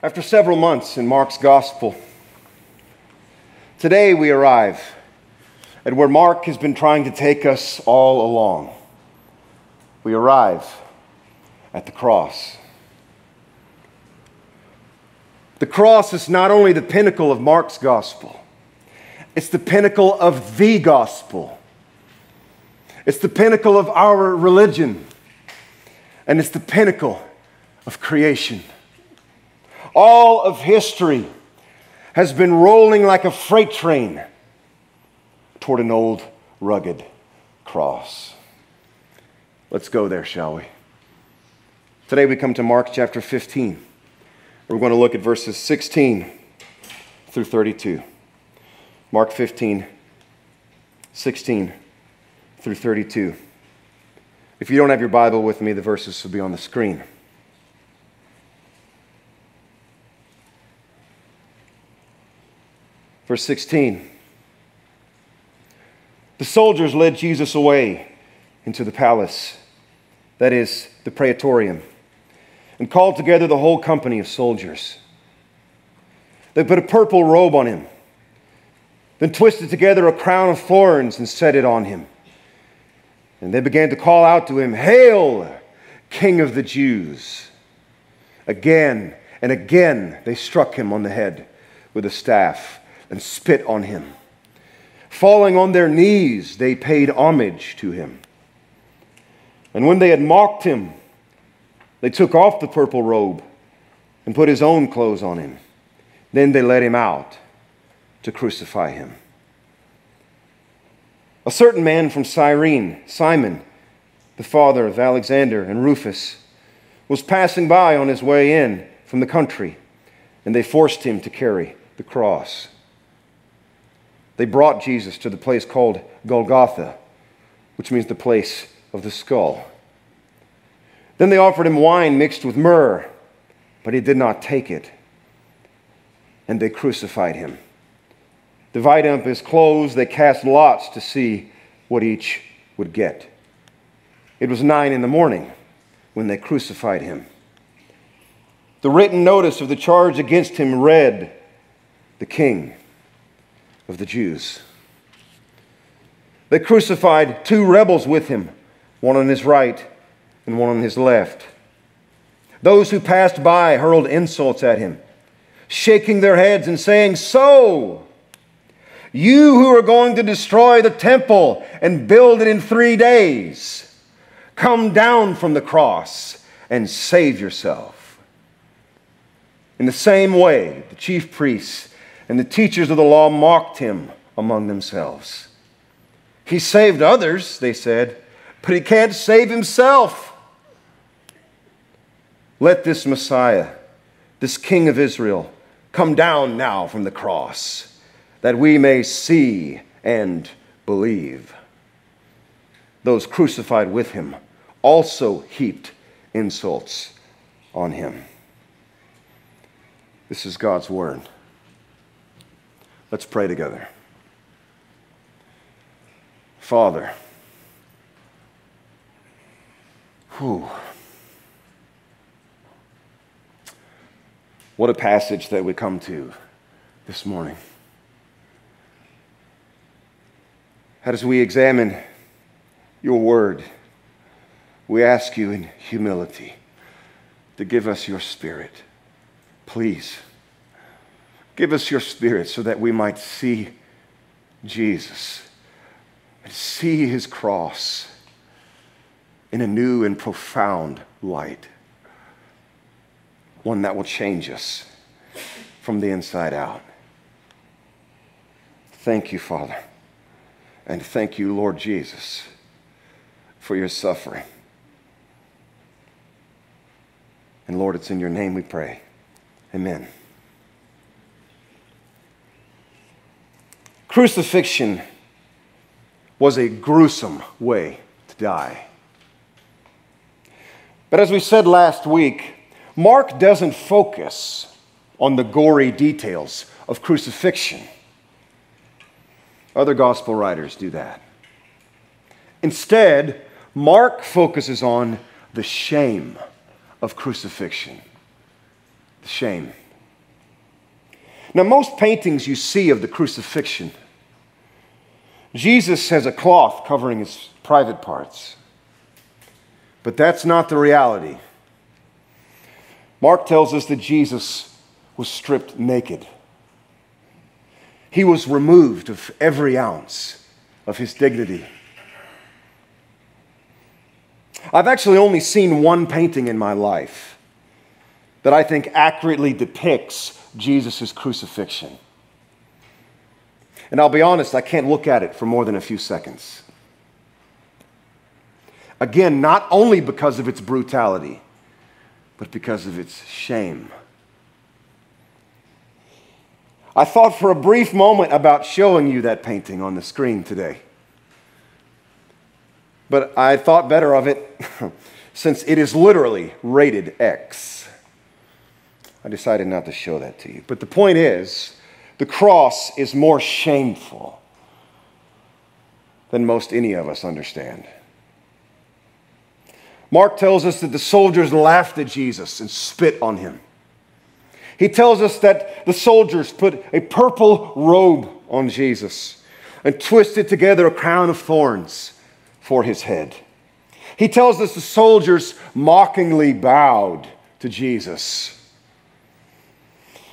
After several months in Mark's gospel, today we arrive at where Mark has been trying to take us all along. We arrive at the cross. The cross is not only the pinnacle of Mark's gospel, it's the pinnacle of the gospel. It's the pinnacle of our religion, and it's the pinnacle of creation. All of history has been rolling like a freight train toward an old, rugged cross. Let's go there, shall we? Today we come to Mark chapter 15. We're going to look at verses 16 through 32. Mark 15, 16 through 32. If you don't have your Bible with me, the verses will be on the screen. Verse 16 The soldiers led Jesus away into the palace, that is, the praetorium, and called together the whole company of soldiers. They put a purple robe on him, then twisted together a crown of thorns and set it on him. And they began to call out to him, Hail, King of the Jews! Again and again they struck him on the head with a staff and spit on him. Falling on their knees, they paid homage to him. And when they had mocked him, they took off the purple robe and put his own clothes on him. Then they led him out to crucify him. A certain man from Cyrene, Simon, the father of Alexander and Rufus, was passing by on his way in from the country, and they forced him to carry the cross. They brought Jesus to the place called Golgotha, which means the place of the skull. Then they offered him wine mixed with myrrh, but he did not take it. And they crucified him. Dividing up his clothes, they cast lots to see what each would get. It was nine in the morning when they crucified him. The written notice of the charge against him read, The King of the Jews. They crucified two rebels with him, one on his right and one on his left. Those who passed by hurled insults at him, shaking their heads and saying, So, you who are going to destroy the temple and build it in three days, come down from the cross and save yourself. In the same way, the chief priests and the teachers of the law mocked him among themselves. He saved others, they said, but he can't save himself. Let this Messiah, this King of Israel, come down now from the cross, that we may see and believe. Those crucified with him also heaped insults on him. This is God's word. Let's pray together. Father, whew. What a passage that we come to this morning. As we examine your word, we ask you in humility to give us your spirit. Please, give us your spirit so that we might see Jesus and see his cross in a new and profound light one that will change us from the inside out. Thank you, Father. And thank you, Lord Jesus, for your suffering. And Lord, it's in your name we pray. Amen. Crucifixion was a gruesome way to die. But as we said last week, Mark doesn't focus on the gory details of crucifixion. Other gospel writers do that. Instead, Mark focuses on the shame of crucifixion. The shame Now, most paintings you see of the crucifixion, Jesus has a cloth covering his private parts. But that's not the reality. Mark tells us that Jesus was stripped naked. He was removed of every ounce of his dignity. I've actually only seen one painting in my life that I think accurately depicts Jesus' crucifixion. And I'll be honest, I can't look at it for more than a few seconds. Again, not only because of its brutality, but because of its shame. I thought for a brief moment about showing you that painting on the screen today. But I thought better of it since it is literally rated X. I decided not to show that to you. But the point is, the cross is more shameful than most any of us understand. Mark tells us that the soldiers laughed at Jesus and spit on him. He tells us that the soldiers put a purple robe on Jesus and twisted together a crown of thorns for his head. He tells us the soldiers mockingly bowed to Jesus.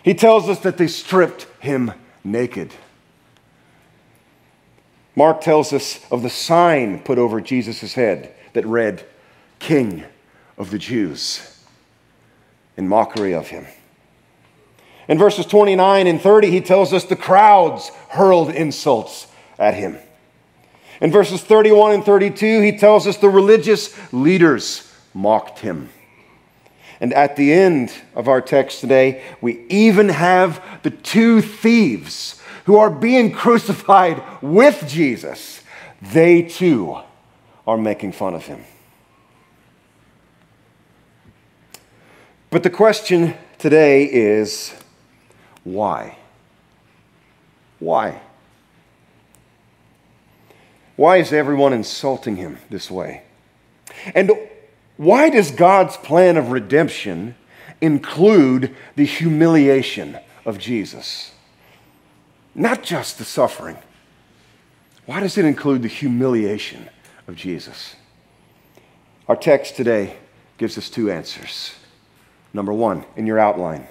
He tells us that they stripped him naked. Mark tells us of the sign put over Jesus' head that read, King of the Jews, in mockery of him. In verses 29 and 30, he tells us the crowds hurled insults at him. In verses 31 and 32, he tells us the religious leaders mocked him. And at the end of our text today, we even have the two thieves who are being crucified with Jesus. They too are making fun of him. But the question today is why? Why? Why is everyone insulting him this way? And why does God's plan of redemption include the humiliation of Jesus? Not just the suffering. Why does it include the humiliation of Jesus? Our text today gives us two answers. Number one, in your outline,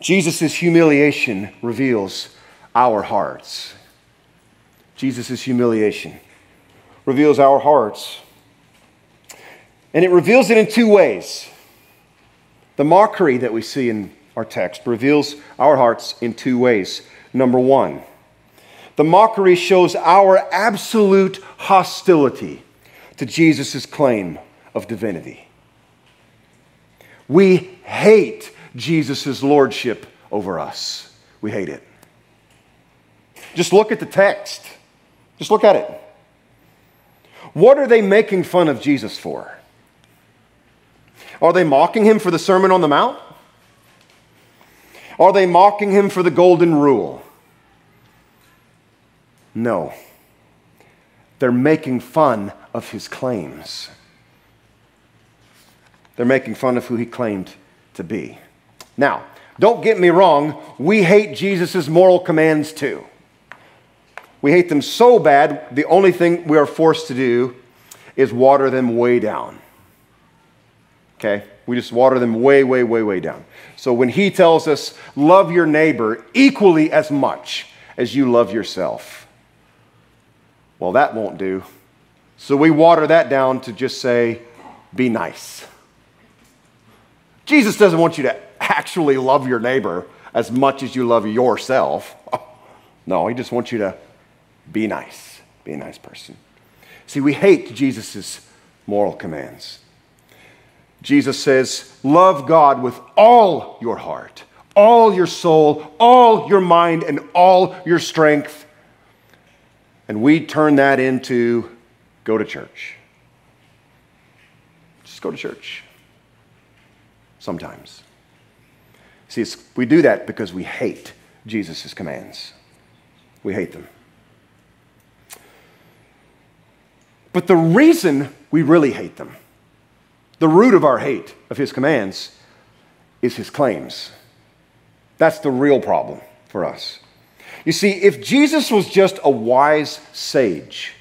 Jesus' humiliation reveals our hearts. Jesus' humiliation reveals our hearts. And it reveals it in two ways. The mockery that we see in our text reveals our hearts in two ways. Number one, the mockery shows our absolute hostility to Jesus' claim of divinity. We hate Jesus' lordship over us. We hate it. Just look at the text. Just look at it. What are they making fun of Jesus for? Are they mocking him for the Sermon on the Mount? Are they mocking him for the Golden Rule? No. They're making fun of his claims. They're making fun of who he claimed to be. Now, don't get me wrong, we hate Jesus' moral commands too. We hate them so bad, the only thing we are forced to do is water them way down. Okay? We just water them way, way, way, way down. So when he tells us, love your neighbor equally as much as you love yourself, well, that won't do. So we water that down to just say, be nice. Jesus doesn't want you to actually love your neighbor as much as you love yourself. No, he just wants you to be nice. Be a nice person. See, we hate Jesus' moral commands. Jesus says, Love God with all your heart, all your soul, all your mind, and all your strength. And we turn that into go to church. Just go to church. Sometimes. See, we do that because we hate Jesus' commands. We hate them. But the reason we really hate them, the root of our hate of his commands, is his claims. That's the real problem for us. You see, if Jesus was just a wise sage,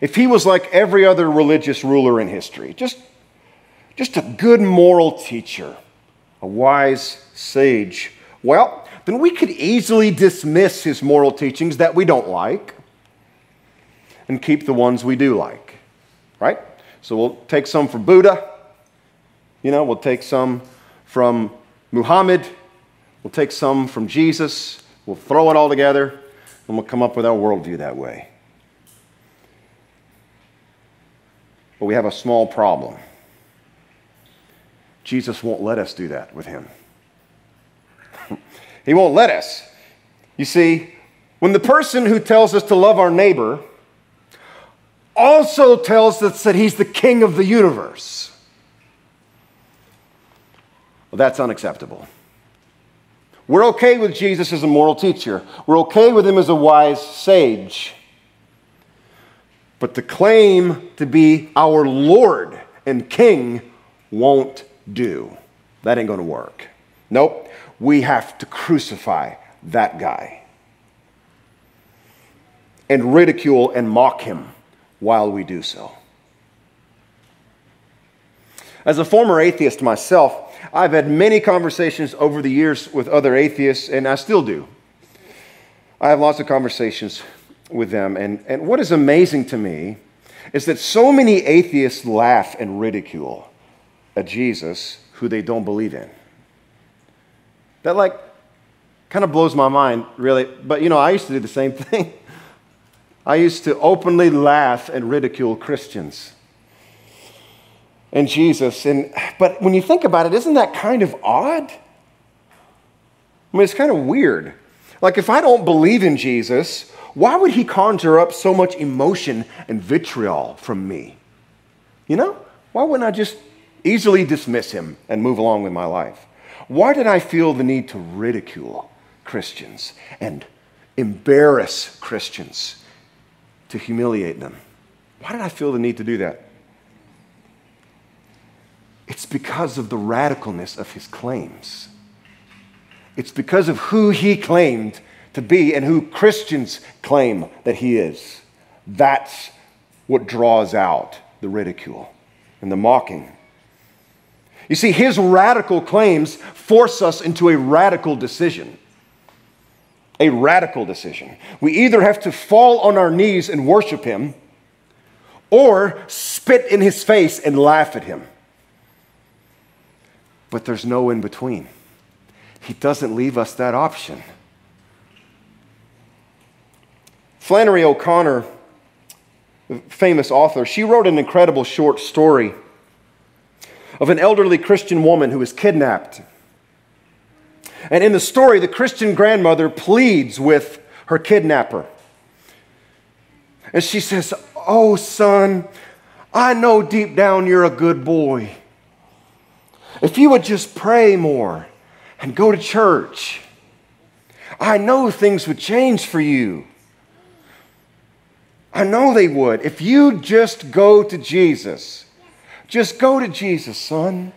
if he was like every other religious ruler in history, just, just a good moral teacher, a wise sage, well, then we could easily dismiss his moral teachings that we don't like and keep the ones we do like, right? So we'll take some from Buddha, you know, we'll take some from Muhammad, we'll take some from Jesus, we'll throw it all together, and we'll come up with our worldview that way. But we have a small problem. Jesus won't let us do that with him. he won't let us. You see, when the person who tells us to love our neighbor also tells us that he's the king of the universe, well, that's unacceptable. We're okay with Jesus as a moral teacher, we're okay with him as a wise sage. But to claim to be our Lord and King won't do. That ain't going to work. Nope. We have to crucify that guy and ridicule and mock him while we do so. As a former atheist myself, I've had many conversations over the years with other atheists, and I still do. I have lots of conversations with them. And, and what is amazing to me is that so many atheists laugh and ridicule a Jesus who they don't believe in. That, like, kind of blows my mind, really. But, you know, I used to do the same thing. I used to openly laugh and ridicule Christians and Jesus. And, but when you think about it, isn't that kind of odd? I mean, it's kind of weird. Like, if I don't believe in Jesus, why would he conjure up so much emotion and vitriol from me? You know? Why wouldn't I just easily dismiss him and move along with my life? Why did I feel the need to ridicule Christians and embarrass Christians to humiliate them? Why did I feel the need to do that? It's because of the radicalness of his claims. It's because of who he claimed to be and who Christians claim that he is. That's what draws out the ridicule and the mocking. You see, his radical claims force us into a radical decision. A radical decision. We either have to fall on our knees and worship him or spit in his face and laugh at him. But there's no in between. He doesn't leave us that option. Flannery O'Connor, famous author, she wrote an incredible short story of an elderly Christian woman who was kidnapped. And in the story, the Christian grandmother pleads with her kidnapper. And she says, Oh, son, I know deep down you're a good boy. If you would just pray more and go to church, I know things would change for you. I know they would. If you just go to Jesus, just go to Jesus, son.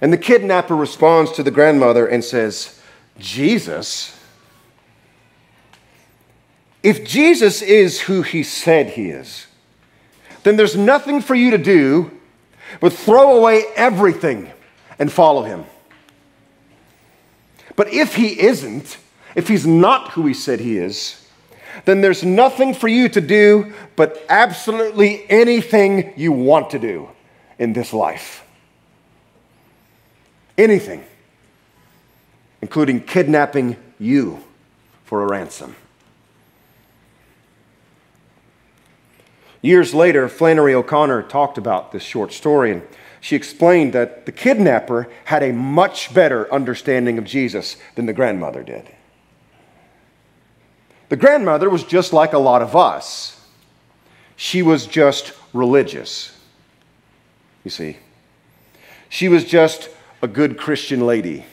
And the kidnapper responds to the grandmother and says, Jesus? If Jesus is who he said he is, then there's nothing for you to do but throw away everything and follow him. But if he isn't, if he's not who he said he is, then there's nothing for you to do but absolutely anything you want to do in this life. Anything, including kidnapping you for a ransom. Years later, Flannery O'Connor talked about this short story, and she explained that the kidnapper had a much better understanding of Jesus than the grandmother did. The grandmother was just like a lot of us. She was just religious, you see. She was just a good Christian lady.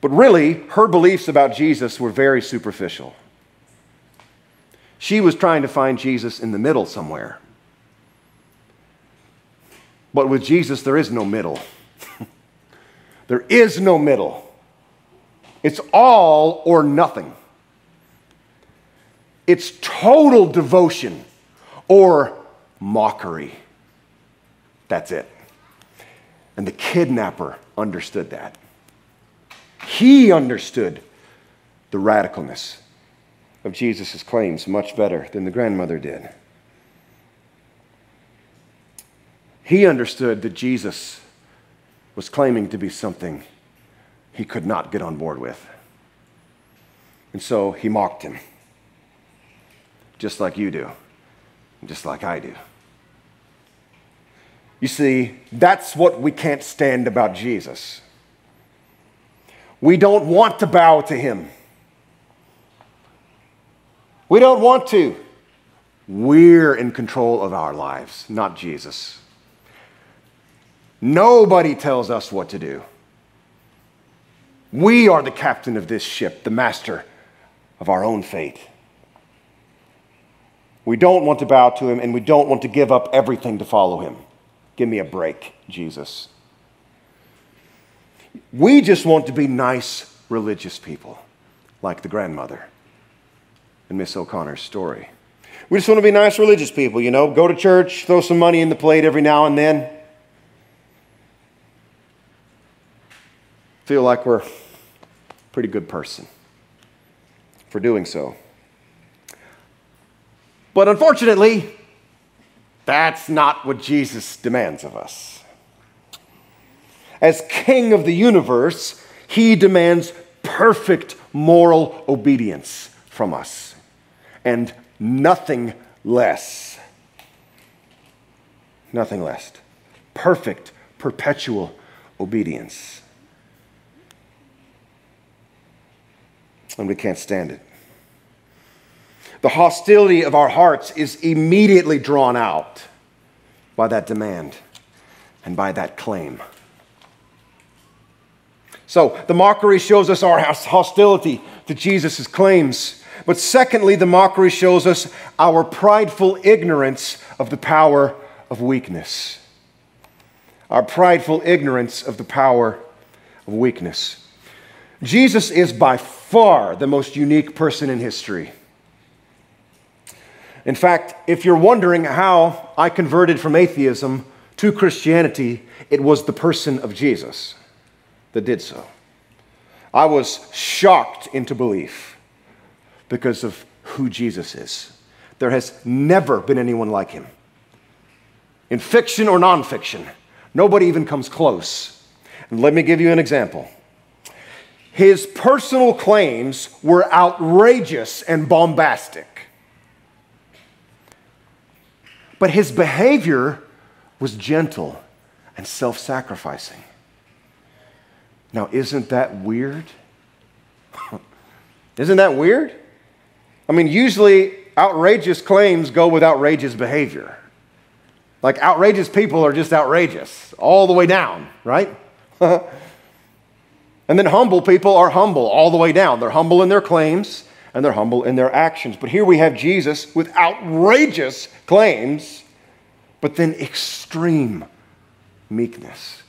But really, her beliefs about Jesus were very superficial. She was trying to find Jesus in the middle somewhere. But with Jesus, there is no middle. There is no middle. It's all or nothing. It's total devotion or mockery. That's it. And the kidnapper understood that. He understood the radicalness of Jesus' claims much better than the grandmother did. He understood that Jesus was claiming to be something he could not get on board with. And so he mocked him, just like you do, just like I do. You see, that's what we can't stand about Jesus. We don't want to bow to him. We don't want to. We're in control of our lives, not Jesus. Nobody tells us what to do. We are the captain of this ship, the master of our own fate. We don't want to bow to him and we don't want to give up everything to follow him. Give me a break, Jesus. We just want to be nice religious people, like the grandmother in Miss O'Connor's story. We just want to be nice religious people, you know, go to church, throw some money in the plate every now and then. Feel like we're a pretty good person for doing so. But unfortunately, that's not what Jesus demands of us. As King of the universe, he demands perfect moral obedience from us and nothing less. Nothing less. Perfect, perpetual obedience. And we can't stand it. The hostility of our hearts is immediately drawn out by that demand and by that claim. So the mockery shows us our hostility to Jesus' claims. But secondly, the mockery shows us our prideful ignorance of the power of weakness. Our prideful ignorance of the power of weakness. Jesus is by far the most unique person in history. In fact, if you're wondering how I converted from atheism to Christianity, it was the person of Jesus that did so. I was shocked into belief because of who Jesus is. There has never been anyone like him. In fiction or nonfiction, nobody even comes close. And let me give you an example. His personal claims were outrageous and bombastic. But his behavior was gentle and self sacrificing. Now, isn't that weird? isn't that weird? I mean, usually outrageous claims go with outrageous behavior. Like outrageous people are just outrageous all the way down, right? and then humble people are humble all the way down. They're humble in their claims and they're humble in their actions. But here we have Jesus with outrageous claims, but then extreme meekness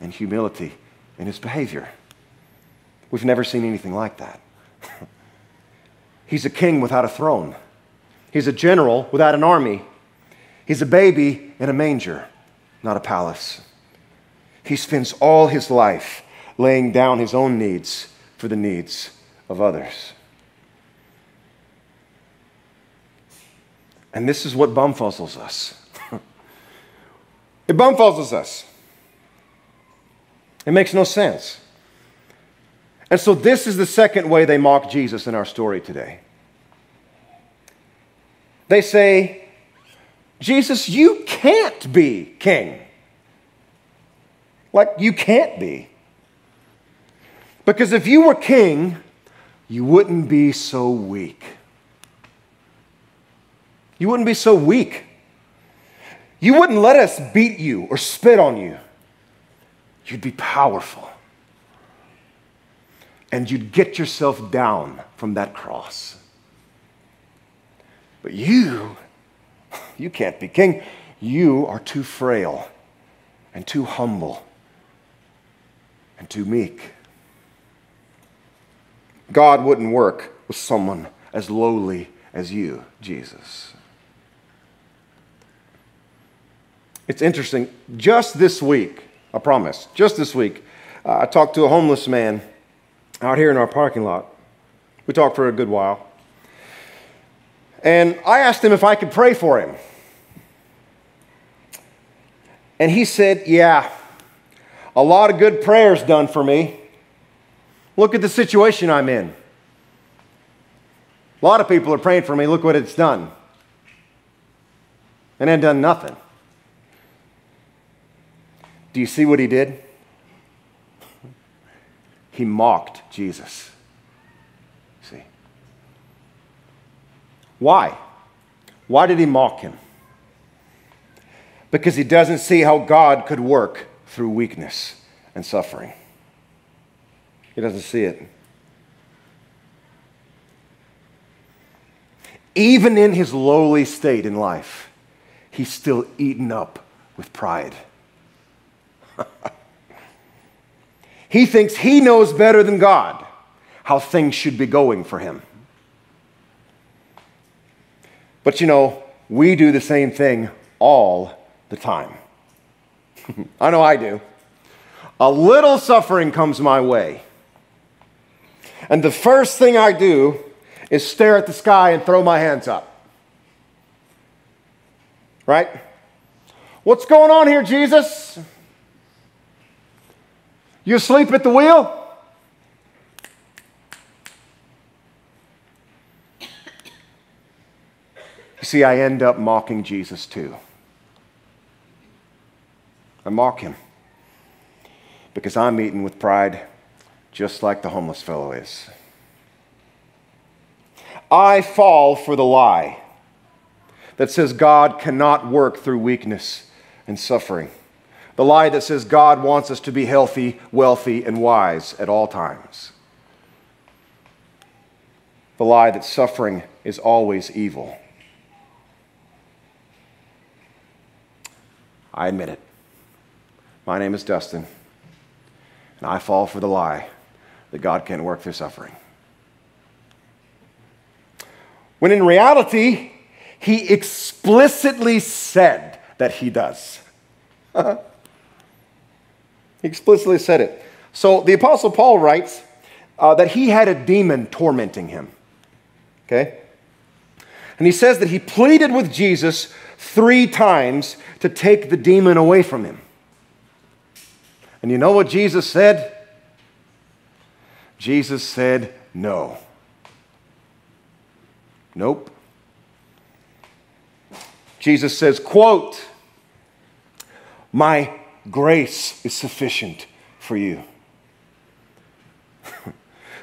and humility in his behavior. We've never seen anything like that. He's a king without a throne. He's a general without an army. He's a baby in a manger, not a palace. He spends all his life laying down his own needs for the needs of others. And this is what bumfuzzles us. it bumfuzzles us. It makes no sense. And so, this is the second way they mock Jesus in our story today. They say, Jesus, you can't be king. Like, you can't be. Because if you were king, you wouldn't be so weak. You wouldn't be so weak. You wouldn't let us beat you or spit on you. You'd be powerful and you'd get yourself down from that cross. But you, you can't be king. You are too frail and too humble. and too meek. God wouldn't work with someone as lowly as you, Jesus. It's interesting. Just this week, I promise, just this week, uh, I talked to a homeless man out here in our parking lot. We talked for a good while. And I asked him if I could pray for him. And he said, Yeah, a lot of good prayers done for me. Look at the situation I'm in. A lot of people are praying for me. Look what it's done. And then done nothing. Do you see what he did? He mocked Jesus. See? Why? Why did he mock him? Because he doesn't see how God could work through weakness and suffering. He doesn't see it. Even in his lowly state in life, he's still eaten up with pride. he thinks he knows better than God how things should be going for him. But you know, we do the same thing all the time. I know I do. A little suffering comes my way. And the first thing I do is stare at the sky and throw my hands up. Right? What's going on here, Jesus? You asleep at the wheel? See, I end up mocking Jesus too. I mock him because I'm eaten with pride just like the homeless fellow is. I fall for the lie that says God cannot work through weakness and suffering. The lie that says God wants us to be healthy, wealthy, and wise at all times. The lie that suffering is always evil. I admit it. My name is Dustin, and I fall for the lie that God can't work through suffering. When in reality, he explicitly said that he does. he explicitly said it. So the Apostle Paul writes uh, that he had a demon tormenting him. Okay? And he says that he pleaded with Jesus three times to take the demon away from him. And you know what Jesus said? Jesus said, No. Nope. Jesus says, quote, My grace is sufficient for you.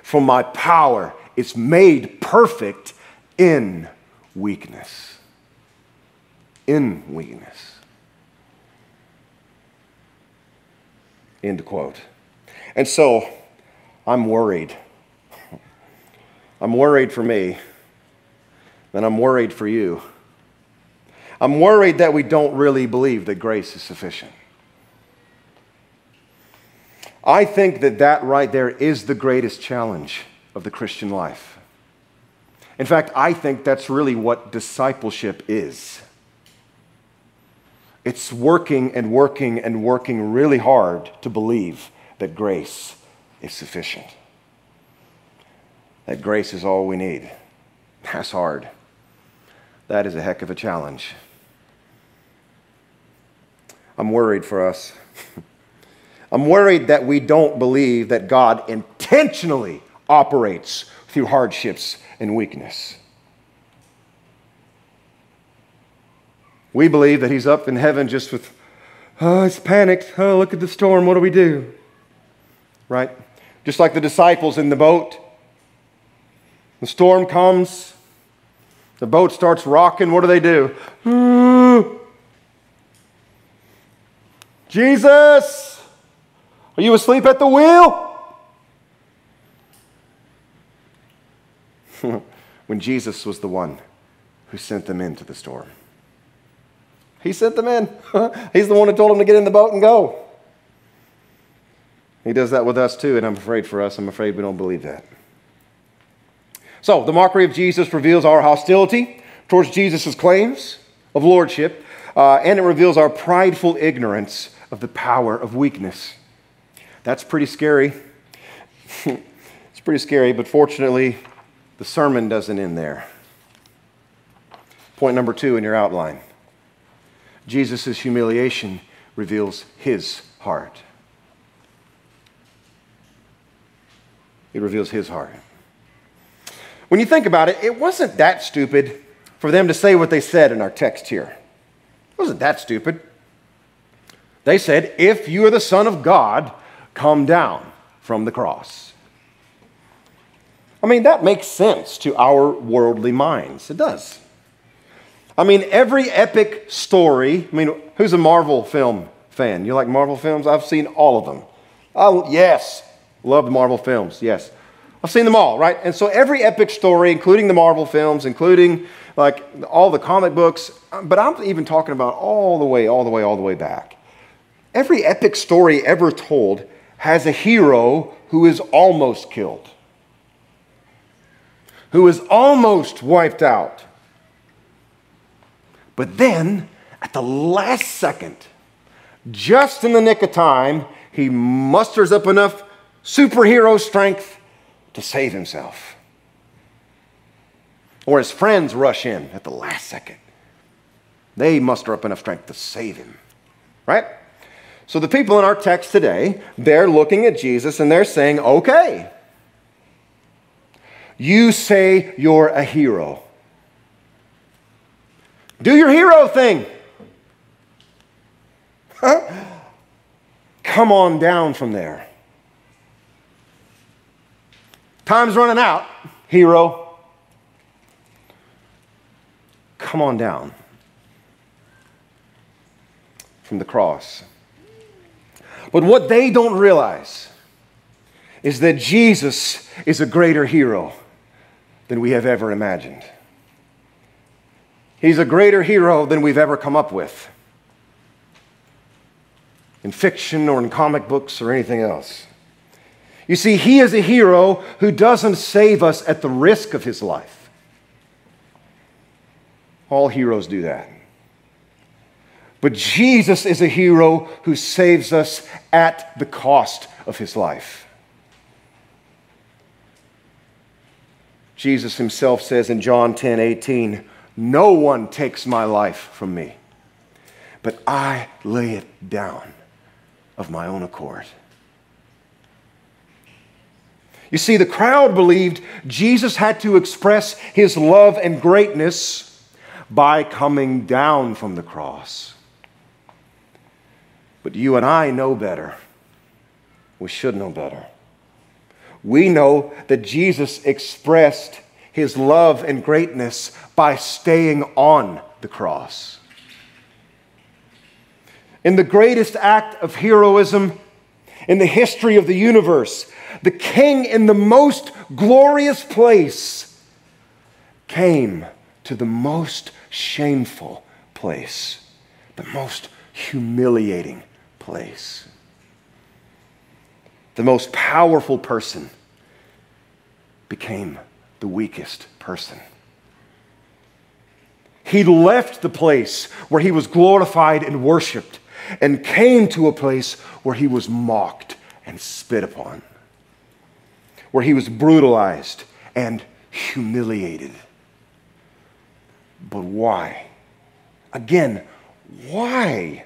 for my power is made perfect in weakness. In weakness. End quote. And so, I'm worried. I'm worried for me, and I'm worried for you. I'm worried that we don't really believe that grace is sufficient. I think that that right there is the greatest challenge of the Christian life. In fact, I think that's really what discipleship is. It's working and working and working really hard to believe that grace is sufficient. That grace is all we need. That's hard. That is a heck of a challenge. I'm worried for us. I'm worried that we don't believe that God intentionally operates through hardships and weakness. We believe that He's up in heaven just with, oh, it's panicked. Oh, look at the storm. What do we do? Right? just like the disciples in the boat. The storm comes, the boat starts rocking. What do they do? Jesus, are you asleep at the wheel? when Jesus was the one who sent them into the storm. He sent them in. He's the one who told them to get in the boat and go. He does that with us too, and I'm afraid for us, I'm afraid we don't believe that. So, the mockery of Jesus reveals our hostility towards Jesus' claims of lordship, uh, and it reveals our prideful ignorance of the power of weakness. That's pretty scary. it's pretty scary, but fortunately, the sermon doesn't end there. Point number two in your outline Jesus' humiliation reveals his heart. It reveals his heart. When you think about it, it wasn't that stupid for them to say what they said in our text here. It wasn't that stupid. They said, If you are the Son of God, come down from the cross. I mean, that makes sense to our worldly minds. It does. I mean, every epic story, I mean, who's a Marvel film fan? You like Marvel films? I've seen all of them. Oh, yes. Love Marvel films, yes. I've seen them all, right? And so every epic story, including the Marvel films, including like all the comic books, um, but I'm even talking about all the way, all the way, all the way back. Every epic story ever told has a hero who is almost killed, who is almost wiped out. But then, at the last second, just in the nick of time, he musters up enough superhero strength to save himself. Or his friends rush in at the last second. They muster up enough strength to save him. Right? So the people in our text today, they're looking at Jesus and they're saying, okay, you say you're a hero. Do your hero thing. Huh? Come on down from there. Time's running out, hero. Come on down from the cross. But what they don't realize is that Jesus is a greater hero than we have ever imagined. He's a greater hero than we've ever come up with in fiction or in comic books or anything else. You see, he is a hero who doesn't save us at the risk of his life. All heroes do that. But Jesus is a hero who saves us at the cost of his life. Jesus himself says in John 10 18, No one takes my life from me, but I lay it down of my own accord. You see, the crowd believed Jesus had to express his love and greatness by coming down from the cross. But you and I know better. We should know better. We know that Jesus expressed his love and greatness by staying on the cross. In the greatest act of heroism in the history of the universe, the king in the most glorious place came to the most shameful place, the most humiliating place. The most powerful person became the weakest person. He left the place where he was glorified and worshiped and came to a place where he was mocked and spit upon where he was brutalized and humiliated. But why? Again, why?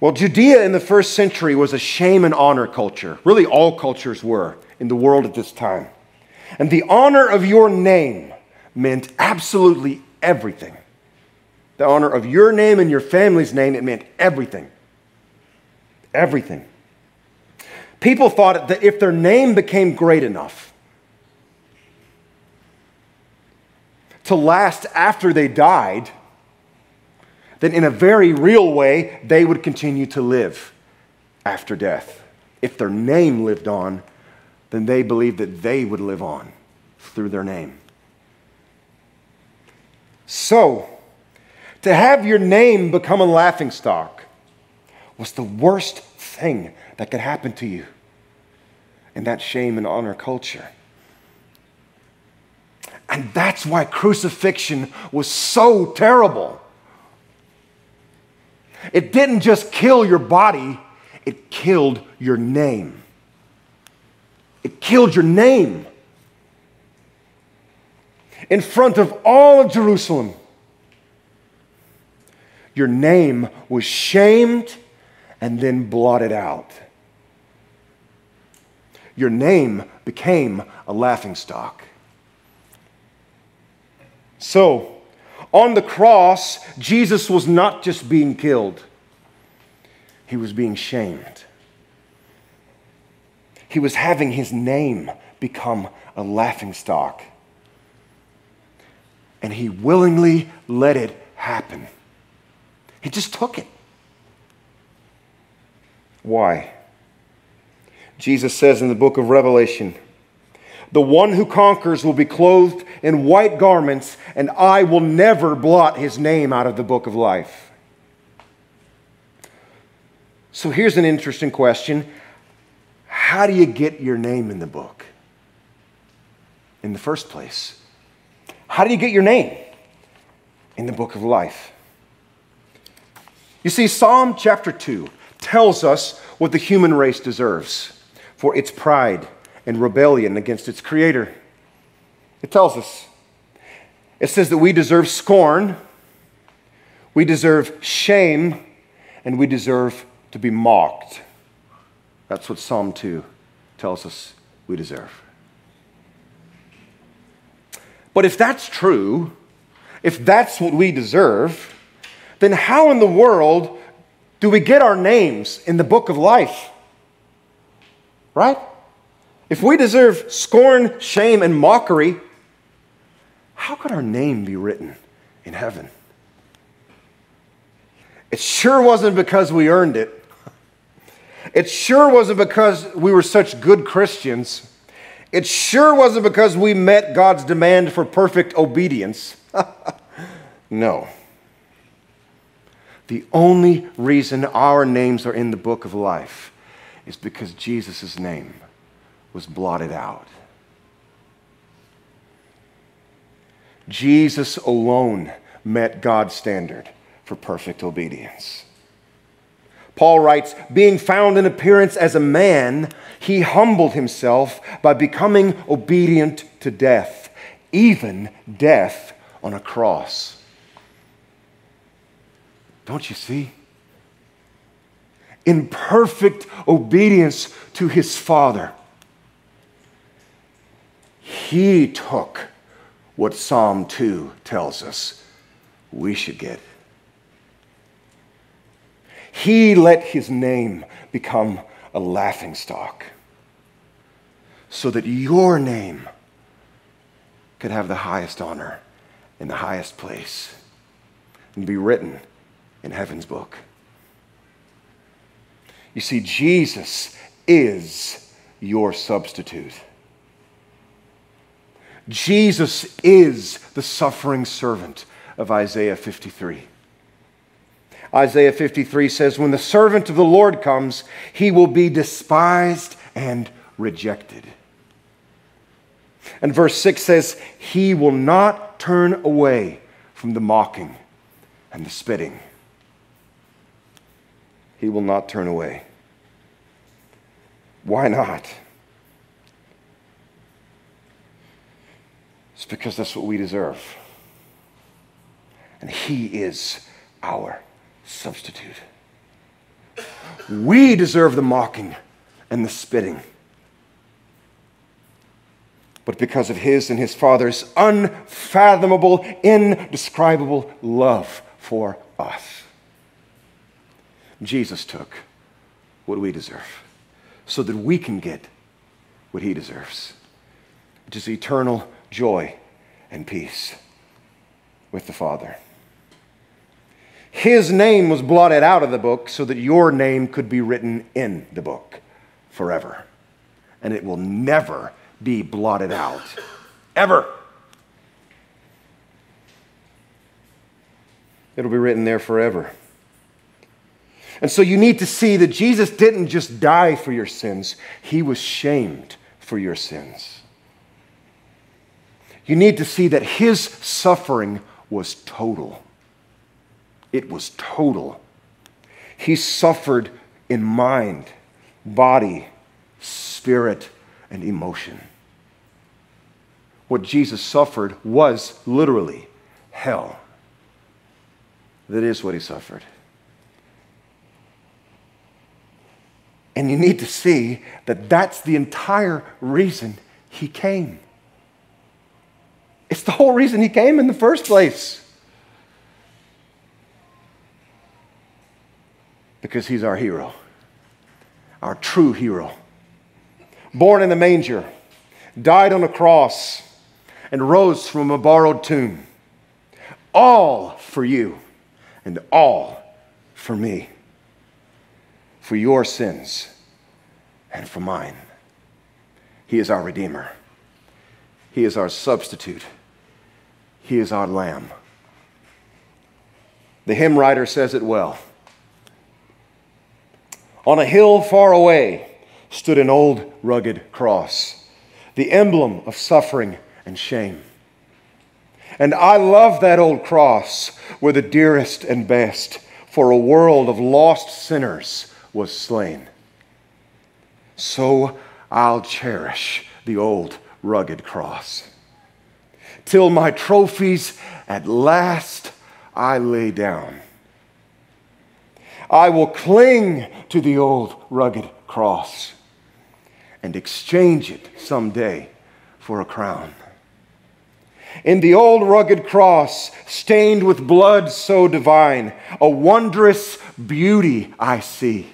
Well, Judea in the first century was a shame and honor culture. Really, all cultures were in the world at this time. And the honor of your name meant absolutely everything. The honor of your name and your family's name, it meant everything. Everything. People thought that if their name became great enough to last after they died, then in a very real way, they would continue to live after death. If their name lived on, then they believed that they would live on through their name. So, to have your name become a laughingstock was the worst thing that could happen to you in that shame and honor culture. And that's why crucifixion was so terrible. It didn't just kill your body, it killed your name. It killed your name. In front of all of Jerusalem, your name was shamed and then blotted out. Your name became a laughingstock. So, on the cross, Jesus was not just being killed, he was being shamed. He was having his name become a laughingstock. And he willingly let it happen. He just took it. Why? Jesus says in the book of Revelation, the one who conquers will be clothed in white garments, and I will never blot his name out of the book of life. So here's an interesting question How do you get your name in the book in the first place? How do you get your name in the book of life? You see, Psalm chapter 2 tells us what the human race deserves for its pride and rebellion against its creator. It tells us. It says that we deserve scorn, we deserve shame, and we deserve to be mocked. That's what Psalm 2 tells us we deserve. But if that's true, if that's what we deserve, then how in the world do we get our names in the book of life? Right? If we deserve scorn, shame, and mockery, how could our name be written in heaven? It sure wasn't because we earned it. It sure wasn't because we were such good Christians. It sure wasn't because we met God's demand for perfect obedience. no. The only reason our names are in the book of life is because Jesus' name was blotted out. Jesus alone met God's standard for perfect obedience. Paul writes, being found in appearance as a man, he humbled himself by becoming obedient to death, even death on a cross. Don't you see? In perfect obedience to his Father, he took what Psalm 2 tells us we should get. He let his name become a laughing stock so that your name could have the highest honor in the highest place and be written in heaven's book. You see, Jesus is your substitute. Jesus is the suffering servant of Isaiah 53. Isaiah 53 says, When the servant of the Lord comes, he will be despised and rejected. And verse 6 says, He will not turn away from the mocking and the spitting he will not turn away. Why not? It's because that's what we deserve. And He is our substitute. We deserve the mocking and the spitting. But because of His and His Father's unfathomable, indescribable love for us. Jesus took what we deserve so that we can get what he deserves, which is eternal joy and peace with the Father. His name was blotted out of the book so that your name could be written in the book forever. And it will never be blotted out. Ever. It'll be written there forever. And so you need to see that Jesus didn't just die for your sins, he was shamed for your sins. You need to see that his suffering was total. It was total. He suffered in mind, body, spirit, and emotion. What Jesus suffered was literally hell. That is what he suffered. And you need to see that that's the entire reason he came. It's the whole reason he came in the first place. Because he's our hero, our true hero. Born in the manger, died on a cross, and rose from a borrowed tomb. All for you and all for me for your sins and for mine. He is our Redeemer. He is our substitute. He is our Lamb. The hymn writer says it well. On a hill far away stood an old rugged cross, the emblem of suffering and shame. And I love that old cross where the dearest and best for a world of lost sinners was slain. So I'll cherish the old rugged cross. Till my trophies at last I lay down. I will cling to the old rugged cross and exchange it someday for a crown. In the old rugged cross, stained with blood so divine, a wondrous beauty I see.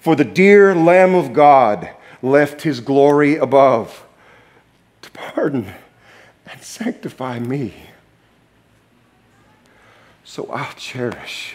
For the dear Lamb of God left his glory above to pardon and sanctify me. So I'll cherish